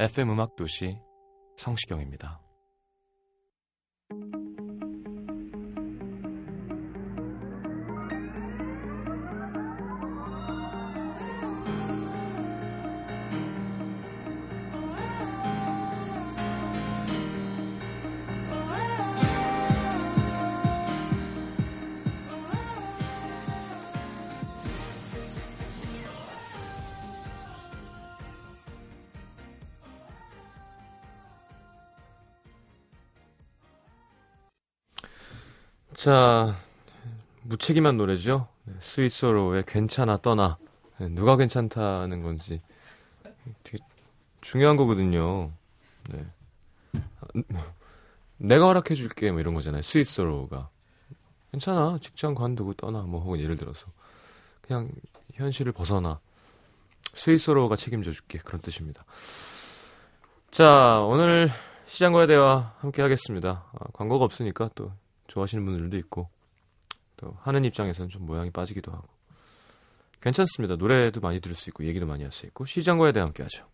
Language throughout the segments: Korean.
FM 음악 도시 성시경입니다. 자, 무책임한 노래죠. 네, 스위스로의 괜찮아 떠나. 네, 누가 괜찮다는 건지 되게 중요한 거거든요. 네. 아, 뭐, 내가 허락해 줄게 뭐 이런 거잖아요. 스위스로가. 괜찮아. 직장 관두고 떠나. 뭐 혹은 예를 들어서 그냥 현실을 벗어나. 스위스로가 책임져 줄게. 그런 뜻입니다. 자, 오늘 시장과의 대화 함께 하겠습니다. 아, 광고가 없으니까 또 좋아하시는 분들도 있고 또 하는 입장에서는 좀 모양이 빠지기도 하고 괜찮습니다. 노래도 많이 들을 수 있고 얘기도 많이 할 수 있고 시장과에 대해 함께 하죠.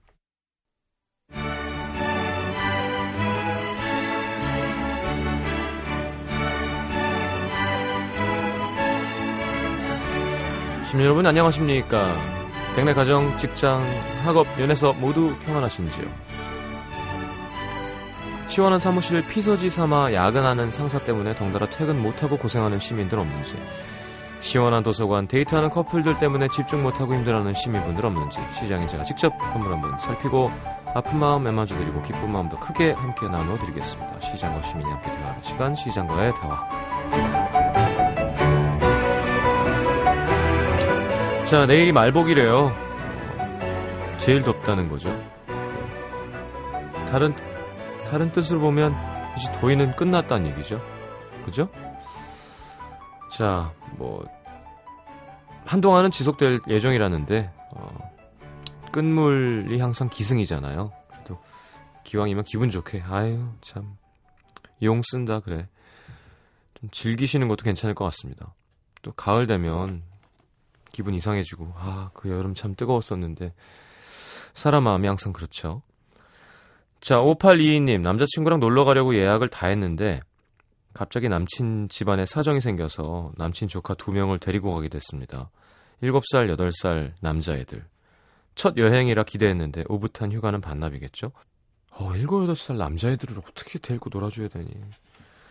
시민 여러분 안녕하십니까? 댁내 가정, 직장, 학업, 연애서 모두 평안하신지요? 시원한 사무실 피서지 삼아 야근하는 상사 때문에 덩달아 퇴근 못하고 고생하는 시민들 없는지 시원한 도서관 데이트하는 커플들 때문에 집중 못하고 힘들어하는 시민분들 없는지 시장에 제가 직접 한번 한번 살피고 아픈 마음 매마주드리고 기쁜 마음도 크게 함께 나눠드리겠습니다. 시장과 시민이 함께 대화하는 시간 시장과의 대화 자 내일이 말복이래요. 제일 덥다는 거죠. 다른 다른 뜻으로 보면 이제 더위는 끝났다는 얘기죠. 그죠? 자, 뭐 한동안은 지속될 예정이라는데 어, 끝물이 항상 기승이잖아요. 그래도 기왕이면 기분 좋게 아유 참 용 쓴다 그래. 좀 즐기시는 것도 괜찮을 것 같습니다. 또 가을 되면 기분 이상해지고 아 그 여름 참 뜨거웠었는데 사람 마음이 항상 그렇죠. 자, 5822님, 남자친구랑 놀러 가려고 예약을 다 했는데, 갑자기 남친 집안에 사정이 생겨서 남친 조카 두 명을 데리고 가게 됐습니다. 7살, 8살 남자애들. 첫 여행이라 기대했는데, 오붓한 휴가는 반납이겠죠? 어, 7, 8살 남자애들을 어떻게 데리고 놀아줘야 되니.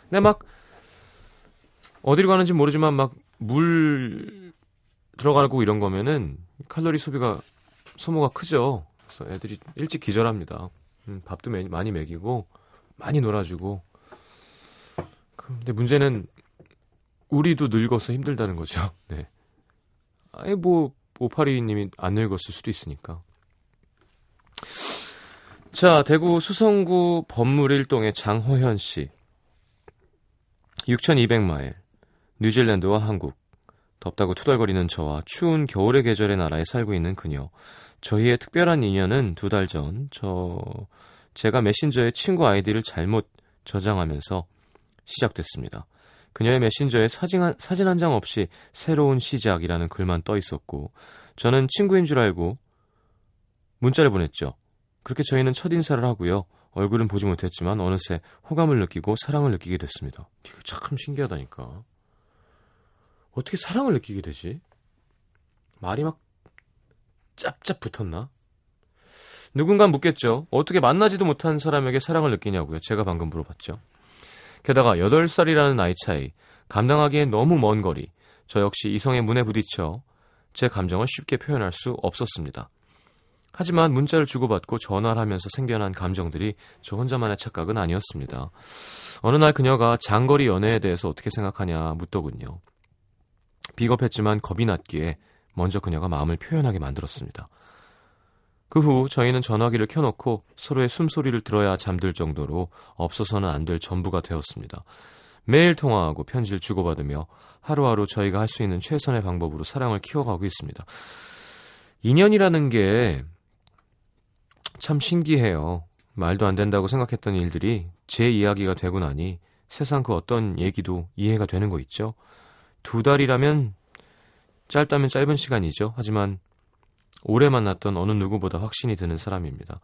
근데 막, 어디로 가는지 모르지만 막, 물 들어가고 이런 거면은, 칼로리 소비가, 소모가 크죠. 그래서 애들이 일찍 기절합니다. 음, 밥도 매, 많이 먹이고 많이 놀아주고 근데 문제는 우리도 늙어서 힘들다는 거죠. 네. 아예 뭐 오파리님이 안 늙었을 수도 있으니까. 자 대구 수성구 법물일동의 장호현 씨 6,200마일 뉴질랜드와 한국 덥다고 투덜거리는 저와 추운 겨울의 계절의 나라에 살고 있는 그녀 저희의 특별한 인연은 두 달 전 저 제가 메신저에 친구 아이디를 잘못 저장하면서 시작됐습니다. 그녀의 메신저에 사진 한, 사진 한 장 없이 새로운 시작이라는 글만 떠 있었고 저는 친구인 줄 알고 문자를 보냈죠. 그렇게 저희는 첫 인사를 하고요. 얼굴은 보지 못했지만 어느새 호감을 느끼고 사랑을 느끼게 됐습니다. 이거 참 신기하다니까. 어떻게 사랑을 느끼게 되지? 말이 막 짭짭 붙었나? 누군가 묻겠죠. 어떻게 만나지도 못한 사람에게 사랑을 느끼냐고요. 제가 방금 물어봤죠. 게다가 8살이라는 나이 차이, 감당하기엔 너무 먼 거리, 저 역시 이성의 문에 부딪혀 제 감정을 쉽게 표현할 수 없었습니다. 하지만 문자를 주고받고 전화를 하면서 생겨난 감정들이 저 혼자만의 착각은 아니었습니다. 어느 날 그녀가 장거리 연애에 대해서 어떻게 생각하냐 묻더군요. 비겁했지만 겁이 났기에 먼저 그녀가 마음을 표현하게 만들었습니다. 그 후 저희는 전화기를 켜놓고 서로의 숨소리를 들어야 잠들 정도로 없어서는 안 될 전부가 되었습니다. 매일 통화하고 편지를 주고받으며 하루하루 저희가 할 수 있는 최선의 방법으로 사랑을 키워가고 있습니다. 인연이라는 게 참 신기해요. 말도 안 된다고 생각했던 일들이 제 이야기가 되고 나니 세상 그 어떤 얘기도 이해가 되는 거 있죠. 두 달이라면 짧다면 짧은 시간이죠. 하지만 오래 만났던 어느 누구보다 확신이 드는 사람입니다.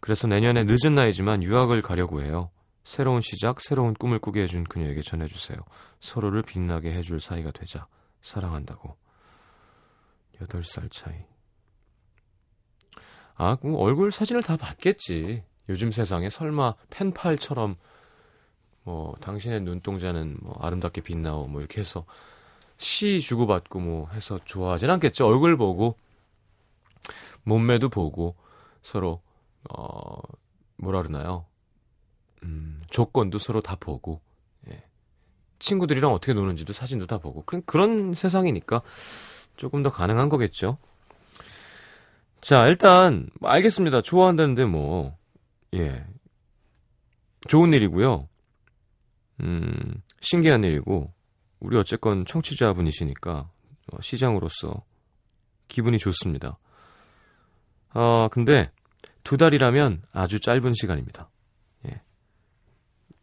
그래서 내년에 늦은 나이지만 유학을 가려고 해요. 새로운 시작, 새로운 꿈을 꾸게 해준 그녀에게 전해주세요. 서로를 빛나게 해줄 사이가 되자. 사랑한다고. 8살 차이. 아, 얼굴 사진을 다 봤겠지. 요즘 세상에 설마 펜팔처럼 뭐 당신의 눈동자는 뭐 아름답게 빛나오 뭐 이렇게 해서 시 주고받고 뭐 해서 좋아하진 않겠죠. 얼굴 보고 몸매도 보고 서로 어 뭐라 그러나요? 음, 조건도 서로 다 보고 예. 친구들이랑 어떻게 노는지도 사진도 다 보고 그, 그런 세상이니까 조금 더 가능한 거겠죠. 자 일단 알겠습니다. 좋아한다는데 뭐 예. 좋은 일이고요. 음, 신기한 일이고 우리 어쨌건 청취자분이시니까 어, 시장으로서 기분이 좋습니다. 아, 근데 두 달이라면 아주 짧은 시간입니다. 예.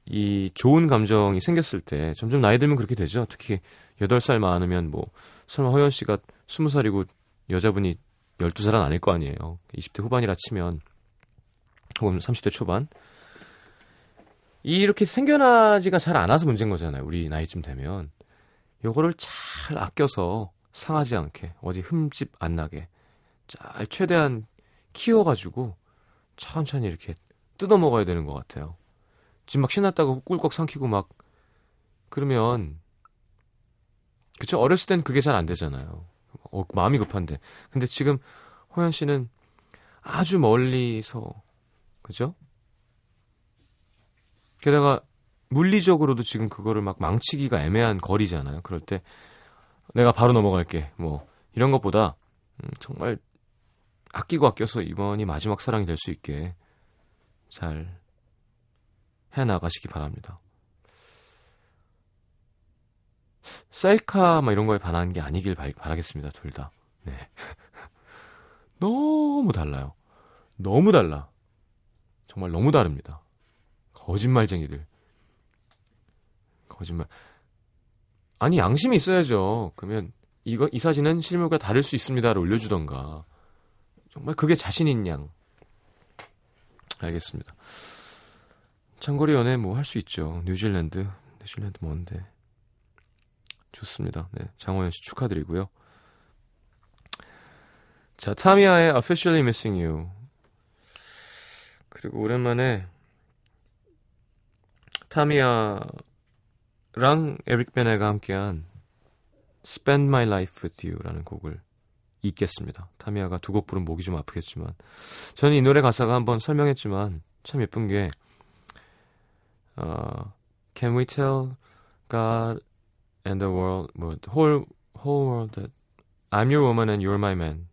이 좋은 감정이 생겼을 때 점점 나이 들면 그렇게 되죠. 특히 8살 많으면 뭐 설마 허연 씨가 20살이고 여자분이 12살은 아닐 거 아니에요. 20대 후반이라 치면 혹은 30대 초반 이렇게 생겨나지가 잘 않아서 문제인 거잖아요. 우리 나이쯤 되면 요거를 잘 아껴서 상하지 않게 어디 흠집 안 나게 잘 최대한 키워가지고 천천히 이렇게 뜯어 먹어야 되는 것 같아요. 지금 막 신났다고 꿀꺽 삼키고 막 그러면 그쵸 어렸을 땐 그게 잘 안 되잖아요. 어, 마음이 급한데 근데 지금 호연 씨는 아주 멀리서 그죠? 게다가 물리적으로도 지금 그거를 막 망치기가 애매한 거리잖아요. 그럴 때 내가 바로 넘어갈게. 뭐 이런 것보다 음, 정말 아끼고 아껴서 이번이 마지막 사랑이 될 수 있게 잘 해나가시기 바랍니다. 셀카 막 이런 거에 반하는 게 아니길 바, 바라겠습니다. 둘 다. 네. 너무 달라요. 너무 달라. 정말 너무 다릅니다. 거짓말쟁이들. 거짓말. 아니 양심이 있어야죠. 그러면 이거 이 사진은 실물과 다를 수 있습니다를 올려주던가. 정말 그게 자신 있냥. 알겠습니다. 장거리 연애 뭐 할 수 있죠. 뉴질랜드, 뉴질랜드 뭔데. 좋습니다. 네, 장호연 씨 축하드리고요. 자, 타미아의 Officially Missing You. 그리고 오랜만에 타미아 랑 에릭 베네가 함께한 Spend My Life With You라는 곡을 읽겠습니다. 타미아가 두 곡 부른 목이 좀 아프겠지만 저는 이 노래 가사가 한번 설명했지만 참 예쁜 게 uh, Can we tell God and the world, 뭐 whole whole world that I'm your woman and you're my man.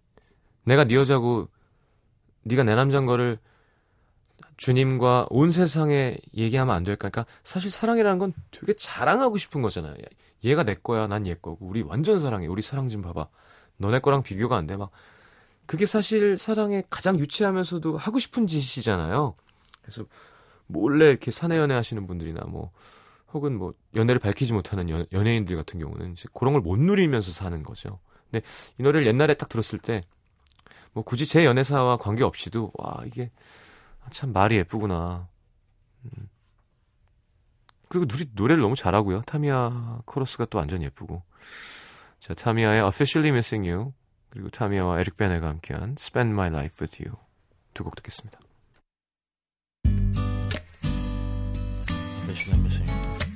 내가 네 여자고 네가 내 남자인 거를 주님과 온 세상에 얘기하면 안 될까? 그러니까 사실 사랑이라는 건 되게 자랑하고 싶은 거잖아요. 얘가 내 거야, 난 얘 거고. 우리 완전 사랑해. 우리 사랑 좀 봐봐. 너네 거랑 비교가 안 돼. 막 그게 사실 사랑에 가장 유치하면서도 하고 싶은 짓이잖아요. 그래서 몰래 이렇게 사내 연애 하시는 분들이나 뭐 혹은 뭐 연애를 밝히지 못하는 연, 연예인들 같은 경우는 이제 그런 걸 못 누리면서 사는 거죠. 근데 이 노래를 옛날에 딱 들었을 때 뭐 굳이 제 연애사와 관계 없이도 와 이게 참 말이 예쁘구나. 음. 그리고 둘이 노래를 너무 잘하고요. 타미야 코러스가 또 완전 예쁘고. 자, 타미야의 Officially Missing You 그리고 타미야와 에릭 베네가 함께한 Spend My Life With You 두 곡 듣겠습니다. Officially Missing You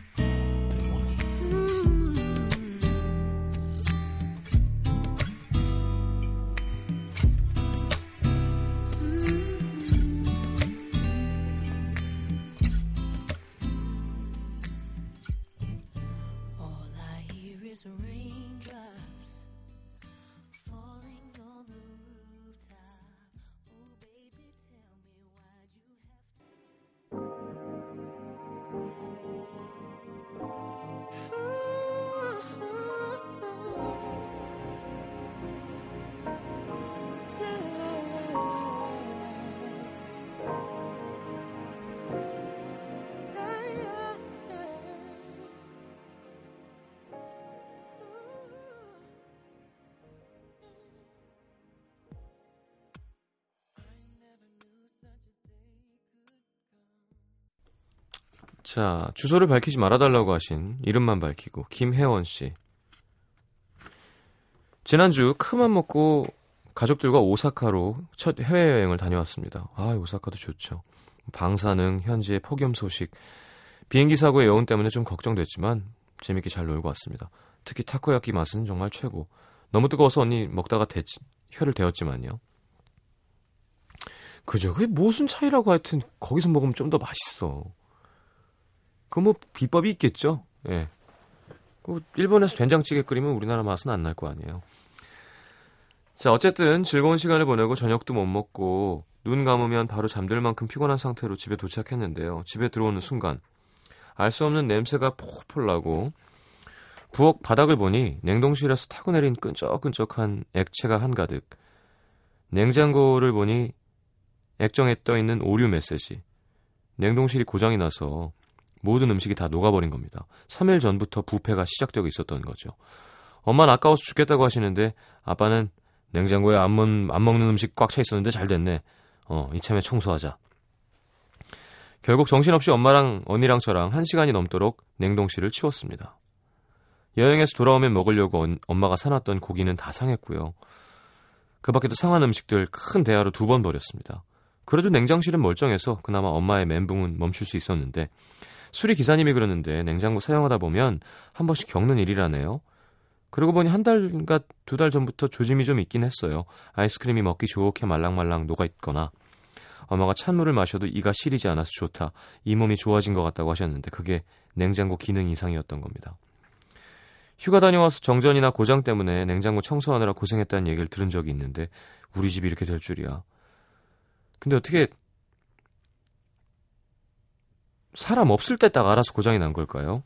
자, 주소를 밝히지 말아달라고 하신 이름만 밝히고 김혜원 씨. 지난주 큰맘 먹고 가족들과 오사카로 첫 해외여행을 다녀왔습니다. 아, 오사카도 좋죠. 방사능, 현지의 폭염 소식, 비행기 사고의 여운 때문에 좀 걱정됐지만 재밌게 잘 놀고 왔습니다. 특히 타코야끼 맛은 정말 최고. 너무 뜨거워서 언니 먹다가 대, 혀를 대었지만요. 그죠. 그게 무슨 차이라고 하여튼 거기서 먹으면 좀 더 맛있어. 그 뭐 비법이 있겠죠. 예. 그 일본에서 된장찌개 끓이면 우리나라 맛은 안 날 거 아니에요. 자, 어쨌든 즐거운 시간을 보내고 저녁도 못 먹고 눈 감으면 바로 잠들 만큼 피곤한 상태로 집에 도착했는데요. 집에 들어오는 순간 알 수 없는 냄새가 폴폴 나고 부엌 바닥을 보니 냉동실에서 타고 내린 끈적끈적한 액체가 한가득. 냉장고를 보니 액정에 떠 있는 오류 메시지. 냉동실이 고장이 나서 모든 음식이 다 녹아버린 겁니다. 3일 전부터 부패가 시작되고 있었던 거죠. 엄마는 아까워서 죽겠다고 하시는데 아빠는 냉장고에 안, 먹, 안 먹는 음식 꽉 차 있었는데 잘 됐네. 어, 이참에 청소하자. 결국 정신없이 엄마랑 언니랑 저랑 한 시간이 넘도록 냉동실을 치웠습니다. 여행에서 돌아오면 먹으려고 언, 엄마가 사놨던 고기는 다 상했고요. 그 밖에도 상한 음식들 큰 대야로 두 번 버렸습니다. 그래도 냉장실은 멀쩡해서 그나마 엄마의 멘붕은 멈출 수 있었는데 수리 기사님이 그러는데 냉장고 사용하다 보면 한 번씩 겪는 일이라네요. 그러고 보니 한 달인가 두 달 전부터 조짐이 좀 있긴 했어요. 아이스크림이 먹기 좋게 말랑말랑 녹아있거나 엄마가 찬물을 마셔도 이가 시리지 않아서 좋다. 이 몸이 좋아진 것 같다고 하셨는데 그게 냉장고 기능 이상이었던 겁니다. 휴가 다녀와서 정전이나 고장 때문에 냉장고 청소하느라 고생했다는 얘기를 들은 적이 있는데 우리 집이 이렇게 될 줄이야. 근데 어떻게 사람 없을 때 딱 알아서 고장이 난 걸까요?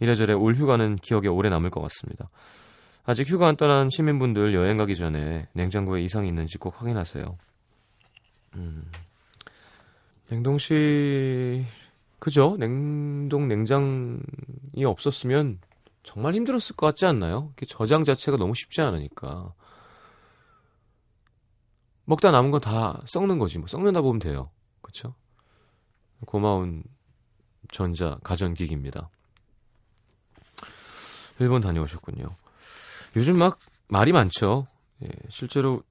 이래저래 올 휴가는 기억에 오래 남을 것 같습니다. 아직 휴가 안 떠난 시민분들 여행 가기 전에 냉장고에 이상이 있는지 꼭 확인하세요. 음. 냉동실 그죠? 냉동 냉장이 없었으면 정말 힘들었을 것 같지 않나요? 저장 자체가 너무 쉽지 않으니까. 먹다 남은 건 다 썩는 거지. 뭐 썩는다 보면 돼요. 그렇죠? 고마운 전자 가전기기입니다. 일본 다녀오셨군요. 요즘 막 말이 많죠. 예, 실제로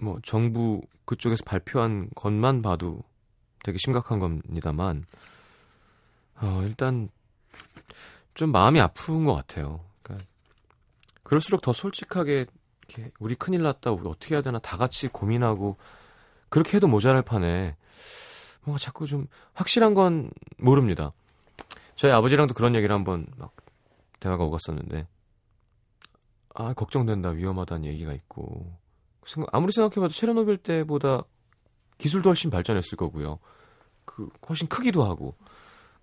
뭐 정부 그쪽에서 발표한 것만 봐도 되게 심각한 겁니다만 어, 일단 좀 마음이 아픈 것 같아요. 그러니까 그럴수록 더 솔직하게 우리 큰일 났다, 우리 어떻게 해야 되나 다 같이 고민하고 그렇게 해도 모자랄 판에 뭔가 자꾸 좀 확실한 건 모릅니다. 저희 아버지랑도 그런 얘기를 한번 막 대화가 오갔었는데 아 걱정된다 위험하다는 얘기가 있고 아무리 생각해봐도 체르노빌 때보다 기술도 훨씬 발전했을 거고요. 그 훨씬 크기도 하고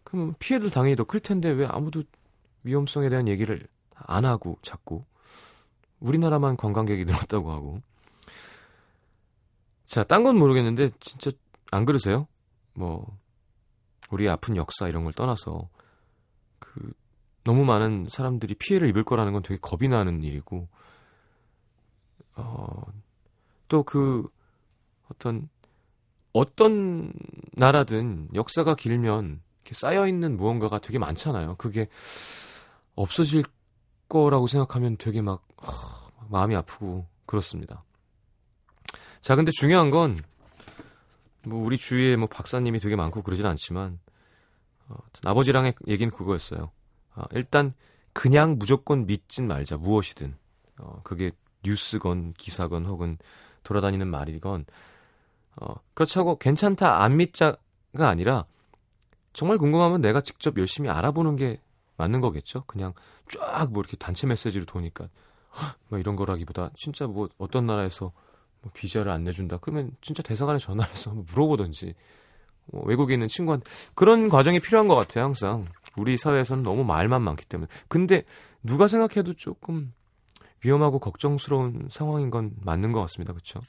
그럼 피해도 당연히 더 클 텐데 왜 아무도 위험성에 대한 얘기를 안 하고 자꾸 우리나라만 관광객이 늘었다고 하고 자, 딴 건 모르겠는데 진짜 안 그러세요? 뭐 우리 아픈 역사 이런 걸 떠나서 그 너무 많은 사람들이 피해를 입을 거라는 건 되게 겁이 나는 일이고 어, 또 그 어떤 어떤 나라든 역사가 길면 이렇게 쌓여 있는 무언가가 되게 많잖아요. 그게 없어질 거라고 생각하면 되게 막 어, 마음이 아프고 그렇습니다. 자, 근데 중요한 건 뭐 우리 주위에 뭐 박사님이 되게 많고 그러진 않지만 어, 아버지랑의 얘기는 그거였어요. 어, 일단 그냥 무조건 믿진 말자 무엇이든 어, 그게 뉴스건 기사건 혹은 돌아다니는 말이건 어, 그렇다고 괜찮다 안 믿자가 아니라 정말 궁금하면 내가 직접 열심히 알아보는 게 맞는 거겠죠? 그냥 쫙 뭐 이렇게 단체 메시지로 도니까 뭐 이런 거라기보다 진짜 뭐 어떤 나라에서 뭐 비자를 안 내준다. 그러면 진짜 대사관에 전화해서 물어보든지. 뭐 외국에 있는 친구한테 그런 과정이 필요한 것 같아요 항상. 우리 사회에서는 너무 말만 많기 때문에. 근데 누가 생각해도 조금 위험하고 걱정스러운 상황인 건 맞는 것 같습니다. 그렇죠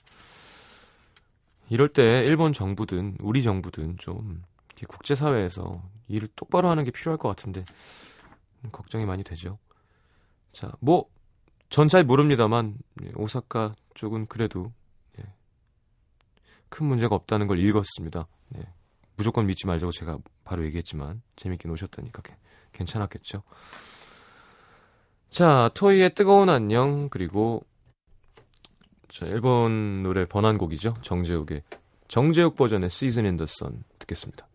이럴 때 일본 정부든 우리 정부든 좀 국제사회에서 일을 똑바로 하는 게 필요할 것 같은데 걱정이 많이 되죠. 자, 뭐, 전 잘 모릅니다만, 예, 오사카 쪽은 그래도, 예, 큰 문제가 없다는 걸 읽었습니다. 예, 무조건 믿지 말자고 제가 바로 얘기했지만, 재밌게 노셨다니까 괜찮았겠죠. 자, 토이의 뜨거운 안녕, 그리고, 자, 일본 노래 번안곡이죠. 정재욱의, 정재욱 버전의 Season in the Sun 듣겠습니다.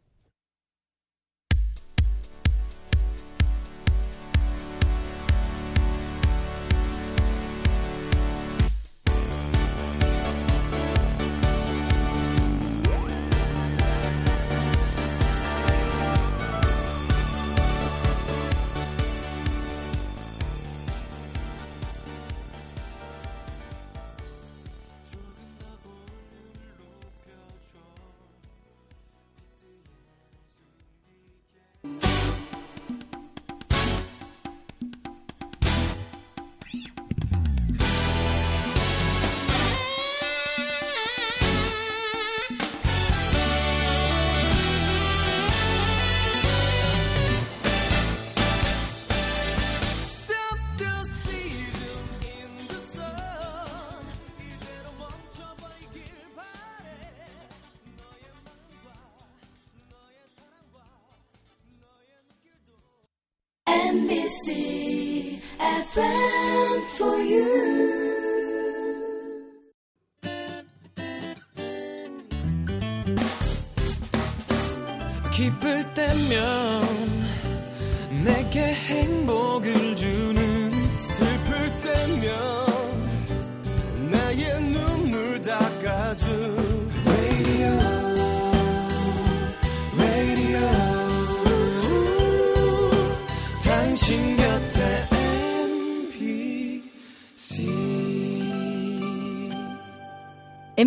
friend.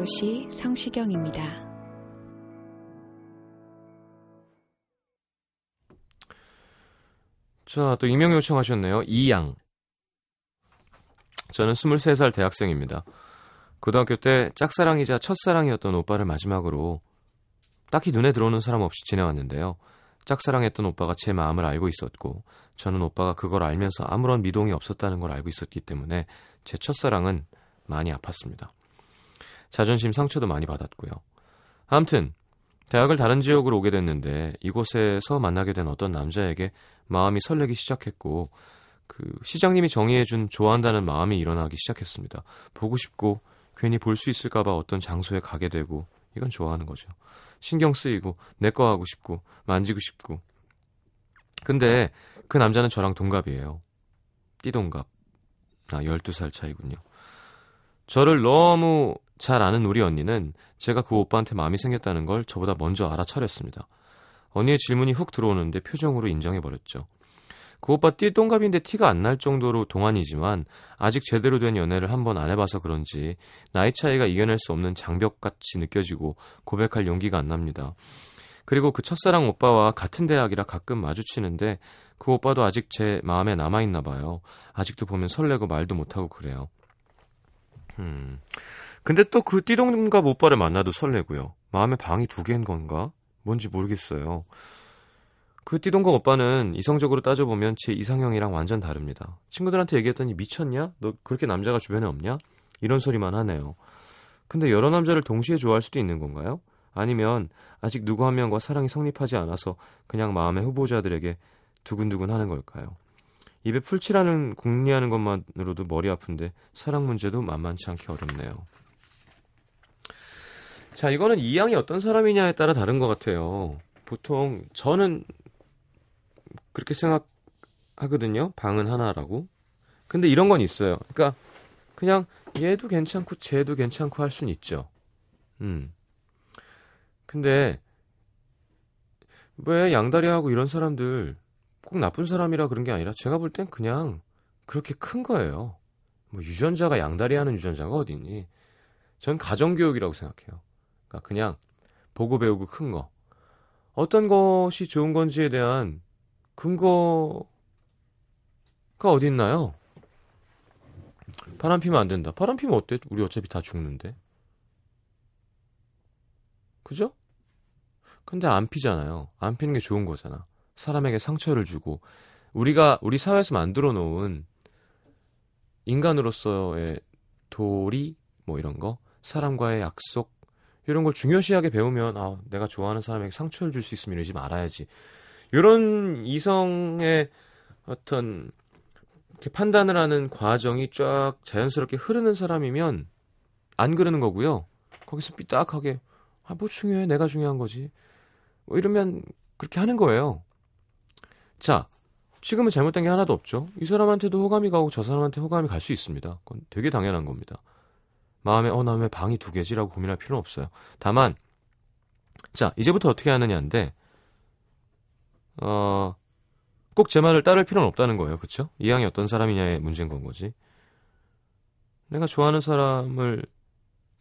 도시 성시경입니다. 자, 또 익명 요청하셨네요. 이양. 저는 23살 대학생입니다. 고등학교 때 짝사랑이자 첫사랑이었던 오빠를 마지막으로 딱히 눈에 들어오는 사람 없이 지내왔는데요. 짝사랑했던 오빠가 제 마음을 알고 있었고 저는 오빠가 그걸 알면서 아무런 미동이 없었다는 걸 알고 있었기 때문에 제 첫사랑은 많이 아팠습니다. 자존심 상처도 많이 받았고요. 아무튼 대학을 다른 지역으로 오게 됐는데 이곳에서 만나게 된 어떤 남자에게 마음이 설레기 시작했고 그 시장님이 정의해준 좋아한다는 마음이 일어나기 시작했습니다. 보고 싶고 괜히 볼 수 있을까봐 어떤 장소에 가게 되고 이건 좋아하는 거죠. 신경 쓰이고 내 거 하고 싶고 만지고 싶고 근데 그 남자는 저랑 동갑이에요. 띠동갑. 아 12살 차이군요. 저를 너무 잘 아는 우리 언니는 제가 그 오빠한테 마음이 생겼다는 걸 저보다 먼저 알아차렸습니다. 언니의 질문이 훅 들어오는데 표정으로 인정해버렸죠. 그 오빠 띠동갑인데 티가 안 날 정도로 동안이지만 아직 제대로 된 연애를 한번 안 해봐서 그런지 나이 차이가 이겨낼 수 없는 장벽같이 느껴지고 고백할 용기가 안 납니다. 그리고 그 첫사랑 오빠와 같은 대학이라 가끔 마주치는데 그 오빠도 아직 제 마음에 남아있나 봐요. 아직도 보면 설레고 말도 못하고 그래요. 음. 근데 또 그 띠동갑 오빠를 만나도 설레고요. 마음에 방이 두 개인 건가? 뭔지 모르겠어요. 그 띠동갑 오빠는 이성적으로 따져보면 제 이상형이랑 완전 다릅니다. 친구들한테 얘기했더니 미쳤냐? 너 그렇게 남자가 주변에 없냐? 이런 소리만 하네요. 근데 여러 남자를 동시에 좋아할 수도 있는 건가요? 아니면 아직 누구 한 명과 사랑이 성립하지 않아서 그냥 마음의 후보자들에게 두근두근 하는 걸까요? 입에 풀칠하는 궁리하는 것만으로도 머리 아픈데 사랑 문제도 만만치 않게 어렵네요. 자, 이거는 이양이 어떤 사람이냐에 따라 다른 것 같아요. 보통 저는 그렇게 생각하거든요. 방은 하나라고. 근데 이런 건 있어요. 그러니까 그냥 얘도 괜찮고 쟤도 괜찮고 할 수는 있죠. 음. 근데 왜 양다리하고 이런 사람들 꼭 나쁜 사람이라 그런 게 아니라 제가 볼 땐 그냥 그렇게 큰 거예요. 뭐 유전자가 양다리 하는 유전자가 어디 있니? 전 가정교육이라고 생각해요. 그러니까 그냥 보고 배우고 큰 거. 어떤 것이 좋은 건지에 대한 근거가 있나요? 바람 피면 안 된다. 바람 피면 어때? 우리 어차피 다 죽는데. 그죠? 근데 안 피잖아요. 안 피는 게 좋은 거잖아. 사람에게 상처를 주고 우리가 우리 사회에서 만들어 놓은 인간으로서의 도리 뭐 이런 거 사람과의 약속 이런 걸 중요시하게 배우면 아 내가 좋아하는 사람에게 상처를 줄 수 있으면 이러지 말아야지 이런 이성의 어떤 이렇게 판단을 하는 과정이 쫙 자연스럽게 흐르는 사람이면 안 그러는 거고요 거기서 삐딱하게 아 뭐 중요해 내가 중요한 거지 뭐 이러면 그렇게 하는 거예요 자 지금은 잘못된 게 하나도 없죠. 이 사람한테도 호감이 가고 저 사람한테 호감이 갈 수 있습니다. 그건 되게 당연한 겁니다. 마음에 어 나 왜 방이 두 개지라고 고민할 필요는 없어요. 다만 자 이제부터 어떻게 하느냐인데 어 꼭 제 말을 따를 필요는 없다는 거예요. 그렇죠? 이양이 어떤 사람이냐의 문제인 건 거지. 내가 좋아하는 사람을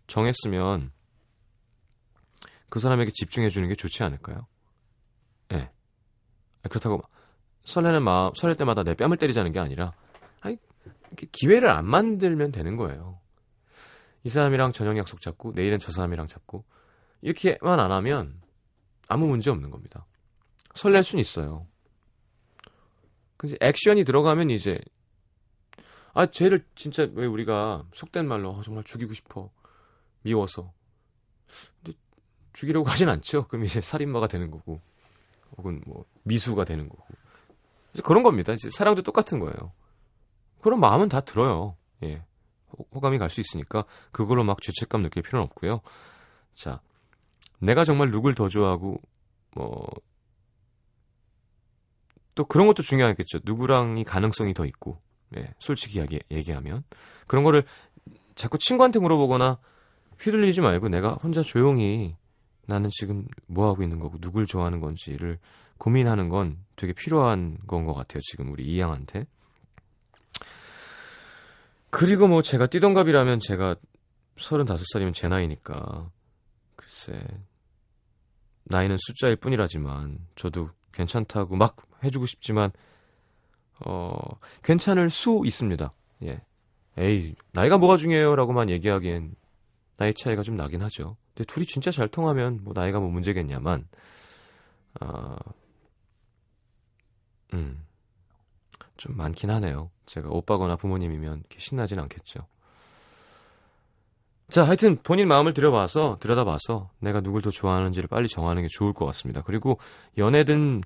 정했으면 그 사람에게 집중해 주는 게 좋지 않을까요? 예. 네. 그렇다고 설레는 마음, 설렐 때마다 내 뺨을 때리자는 게 아니라, 아니, 기회를 안 만들면 되는 거예요. 이 사람이랑 저녁 약속 잡고, 내일은 저 사람이랑 잡고, 이렇게만 안 하면 아무 문제 없는 겁니다. 설렐 순 있어요. 근데 액션이 들어가면 이제, 아, 쟤를 진짜 왜 우리가 속된 말로 아, 정말 죽이고 싶어. 미워서. 근데 죽이려고 하진 않죠. 그럼 이제 살인마가 되는 거고, 혹은 뭐 미수가 되는 거고. 그런 겁니다. 이제 사랑도 똑같은 거예요. 그런 마음은 다 들어요. 예. 호감이 갈 수 있으니까 그걸로 막 죄책감 느낄 필요는 없고요. 자, 내가 정말 누굴 더 좋아하고 뭐 또 그런 것도 중요하겠죠. 누구랑이 가능성이 더 있고, 예, 솔직히 얘기, 얘기하면 그런 거를 자꾸 친구한테 물어보거나 휘둘리지 말고 내가 혼자 조용히 나는 지금 뭐 하고 있는 거고 누굴 좋아하는 건지를 고민하는 건 되게 필요한 건 것 같아요. 지금 우리 이양한테. 그리고 뭐 제가 뛰던갑이라면 제가 35살이면 제 나이니까 글쎄 나이는 숫자일 뿐이라지만 저도 괜찮다고 막 해주고 싶지만 어 괜찮을 수 있습니다. 예. 에이 나이가 뭐가 중요해요라고만 얘기하기엔 나이 차이가 좀 나긴 하죠. 근데 둘이 진짜 잘 통하면 뭐 나이가 뭐 문제겠냐만 어, 음, 좀 많긴 하네요. 제가 오빠거나 부모님이면 신나진 않겠죠. 자, 하여튼 본인 마음을 들여봐서, 들여다봐서 내가 누굴 더 좋아하는지를 빨리 정하는 게 좋을 것 같습니다. 그리고 연애든,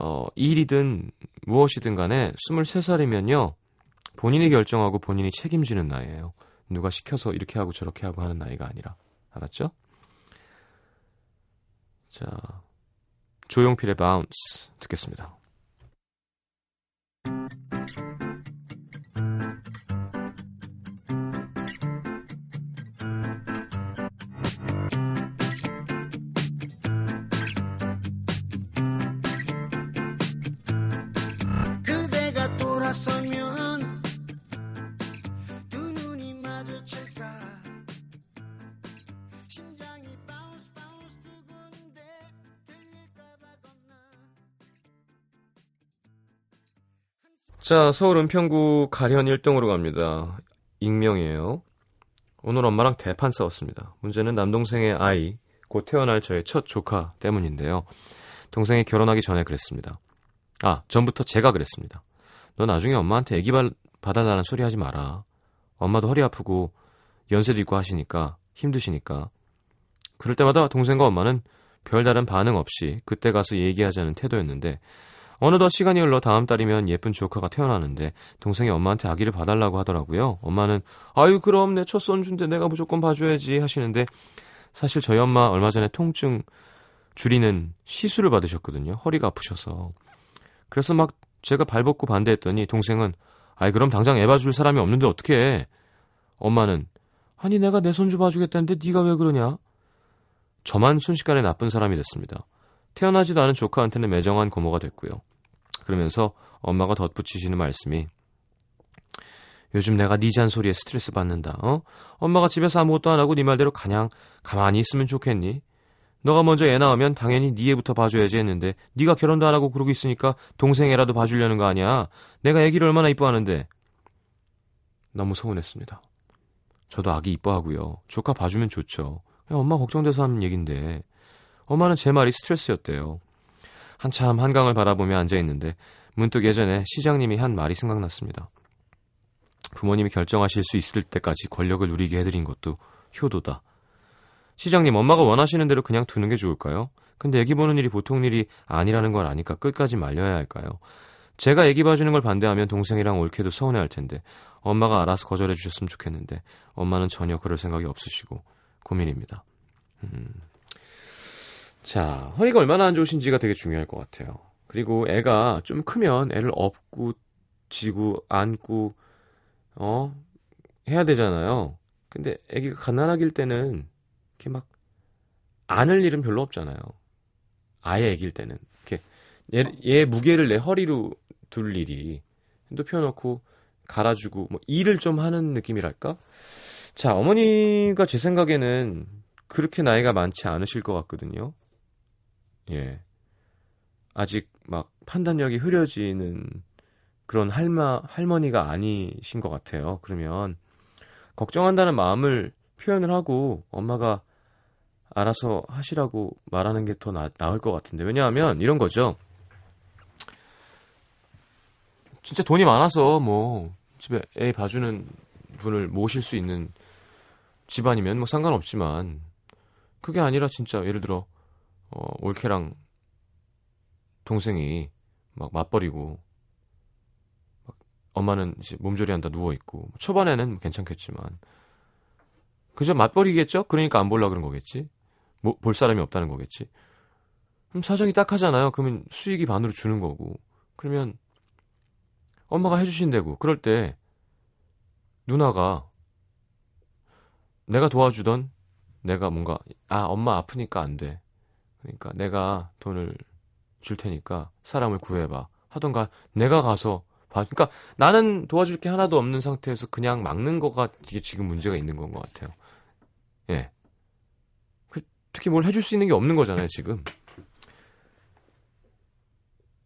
어, 일이든 무엇이든 간에 23살이면요, 본인이 결정하고 본인이 책임지는 나이예요. 누가 시켜서 이렇게 하고 저렇게 하고 하는 나이가 아니라. 알았죠? 자, 조용필의 바운스 듣겠습니다. Thank you. 자, 서울 은평구 가련 1동으로 갑니다. 익명이에요. 오늘 엄마랑 대판 싸웠습니다. 문제는 남동생의 아이, 곧 태어날 저의 첫 조카 때문인데요. 동생이 결혼하기 전에 그랬습니다. 아, 전부터 제가 그랬습니다. 너 나중에 엄마한테 애기 발, 봐달라는 소리 하지 마라. 엄마도 허리 아프고 연세도 있고 하시니까 힘드시니까. 그럴 때마다 동생과 엄마는 별다른 반응 없이 그때 가서 얘기하자는 태도였는데 어느덧 시간이 흘러 다음 달이면 예쁜 조카가 태어나는데 동생이 엄마한테 아기를 봐달라고 하더라고요. 엄마는 아유 그럼 내 첫 손주인데 내가 무조건 봐줘야지 하시는데 사실 저희 엄마 얼마 전에 통증 줄이는 시술을 받으셨거든요. 허리가 아프셔서. 그래서 막 제가 발벗고 반대했더니 동생은 아이 그럼 당장 애 봐줄 사람이 없는데 어떻게 해? 엄마는 아니 내가 내 손주 봐주겠다는데 네가 왜 그러냐? 저만 순식간에 나쁜 사람이 됐습니다. 태어나지도 않은 조카한테는 매정한 고모가 됐고요. 그러면서 엄마가 덧붙이시는 말씀이 요즘 내가 네 잔소리에 스트레스 받는다. 어? 엄마가 집에서 아무것도 안 하고 네 말대로 그냥 가만히 있으면 좋겠니? 너가 먼저 애 낳으면 당연히 네 애부터 봐줘야지 했는데 네가 결혼도 안 하고 그러고 있으니까 동생 애라도 봐주려는 거 아니야. 내가 애기를 얼마나 이뻐하는데. 너무 서운했습니다. 저도 아기 이뻐하고요. 조카 봐주면 좋죠. 엄마 걱정돼서 하는 얘긴데 엄마는 제 말이 스트레스였대요. 한참 한강을 바라보며 앉아 있는데 문득 예전에 시장님이 한 말이 생각났습니다. 부모님이 결정하실 수 있을 때까지 권력을 누리게 해드린 것도 효도다. 시장님, 엄마가 원하시는 대로 그냥 두는 게 좋을까요? 근데 애기 보는 일이 보통 일이 아니라는 걸 아니까 끝까지 말려야 할까요? 제가 애기 봐주는 걸 반대하면 동생이랑 옳게도 서운해 할 텐데 엄마가 알아서 거절해 주셨으면 좋겠는데 엄마는 전혀 그럴 생각이 없으시고 고민입니다. 음. 자, 허리가 얼마나 안 좋으신지가 되게 중요할 것 같아요. 그리고 애가 좀 크면 애를 업고 지고 안고 어 해야 되잖아요. 근데 애기가 가난하길 때는 이렇게 막 안을 일은 별로 없잖아요. 아예 애길 때는 이렇게 얘, 얘 무게를 내 허리로 둘 일이 또 펴놓고 갈아주고 뭐 일을 좀 하는 느낌이랄까? 자 어머니가 제 생각에는 그렇게 나이가 많지 않으실 것 같거든요. 예. 아직 막 판단력이 흐려지는 그런 할마, 할머니가 아니신 것 같아요. 그러면 걱정한다는 마음을 표현을 하고 엄마가 알아서 하시라고 말하는 게 더 나을 것 같은데. 왜냐하면 이런 거죠. 진짜 돈이 많아서 뭐 집에 애 봐주는 분을 모실 수 있는 집안이면 뭐 상관없지만 그게 아니라 진짜 예를 들어 어, 올케랑 동생이 막 맞벌이고 막 엄마는 이제 몸조리 한다 누워 있고 초반에는 괜찮겠지만 그저 맞벌이겠죠? 그러니까 안 볼라 그런 거겠지. 뭐, 볼 사람이 없다는 거겠지. 그럼 사정이 딱하잖아요. 그러면 수익이 반으로 주는 거고. 그러면 엄마가 해주신대고 그럴 때 누나가 내가 도와주던 내가 뭔가 아 엄마 아프니까 안 돼. 그러니까 내가 돈을 줄 테니까 사람을 구해봐 하던가 내가 가서 봐. 그러니까 나는 도와줄 게 하나도 없는 상태에서 그냥 막는 거가 이게 지금 문제가 있는 건 것 같아요. 예. 그, 특히 뭘 해줄 수 있는 게 없는 거잖아요 지금.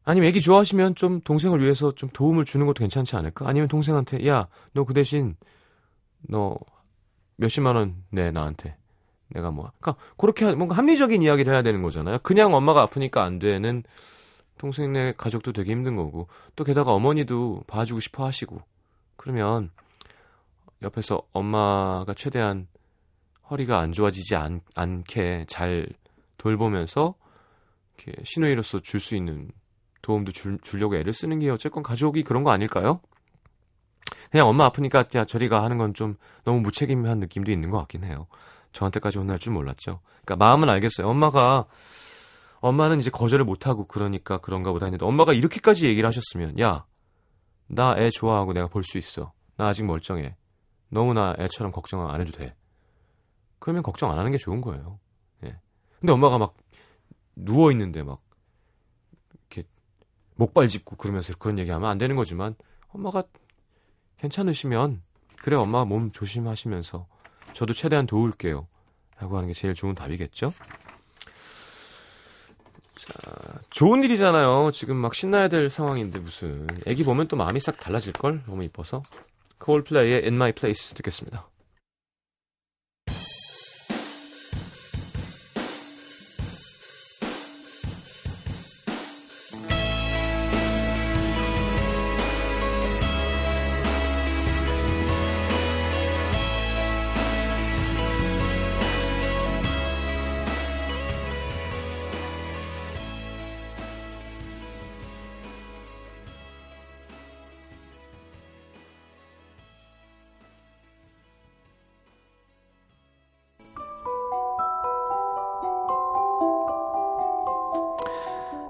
아니면 애기 좋아하시면 좀 동생을 위해서 좀 도움을 주는 것도 괜찮지 않을까? 아니면 동생한테 야 너 그 대신 너 몇십만 원 내 나한테 내가 뭐 그러니까 그렇게 뭔가 합리적인 이야기를 해야 되는 거잖아요. 그냥 엄마가 아프니까 안 되는 동생네 가족도 되게 힘든 거고 또 게다가 어머니도 봐주고 싶어 하시고 그러면 옆에서 엄마가 최대한 허리가 안 좋아지지 않, 않게 잘 돌보면서 이렇게 신우이로서 줄 수 있는 도움도 줄, 주려고 애를 쓰는 게 어쨌건 가족이 그런 거 아닐까요? 그냥 엄마 아프니까 야 저리가 하는 건 좀 너무 무책임한 느낌도 있는 것 같긴 해요. 저한테까지 혼날 줄 몰랐죠. 그러니까 마음은 알겠어요. 엄마가 엄마는 이제 거절을 못 하고 그러니까 그런가 보다 했는데 엄마가 이렇게까지 얘기를 하셨으면 야 나 애 좋아하고 내가 볼 수 있어. 나 아직 멀쩡해. 너무나 애처럼 걱정 안 해도 돼. 그러면 걱정 안 하는 게 좋은 거예요. 예. 근데 엄마가 막 누워 있는데 막 이렇게 목발 짚고 그러면서 그런 얘기하면 안 되는 거지만 엄마가 괜찮으시면 그래 엄마 몸 조심하시면서 저도 최대한 도울게요. 라고 하는 게 제일 좋은 답이겠죠? 자, 좋은 일이잖아요. 지금 막 신나야 될 상황인데 무슨. 애기 보면 또 마음이 싹 달라질걸? 너무 이뻐서. 콜플레이의 In My Place 듣겠습니다.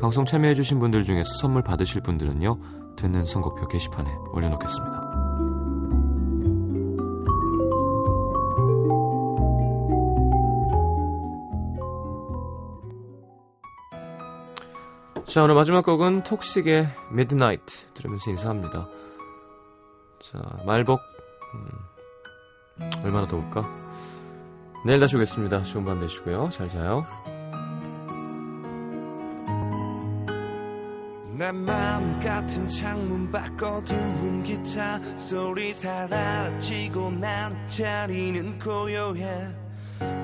방송 참여해주신 분들 중에서 선물 받으실 분들은요, 듣는 선곡표 게시판에 올려놓겠습니다. 자, 오늘 마지막 곡은 톡식의 Midnight 들으면서 인사합니다. 자, 말복, 음, 얼마나 더울까? 내일 다시 오겠습니다. 좋은 밤 되시고요. 잘 자요. 같은 창문 밖 어두운 기차 소리 사라지고 난 자리는 고요해.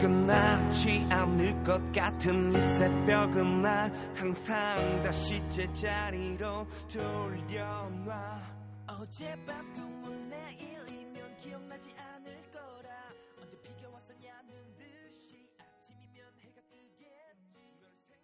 끝나지 않을 것 같은 이 새벽은 날 항상 다시 제자리로 돌려놔. 어젯밤 꿈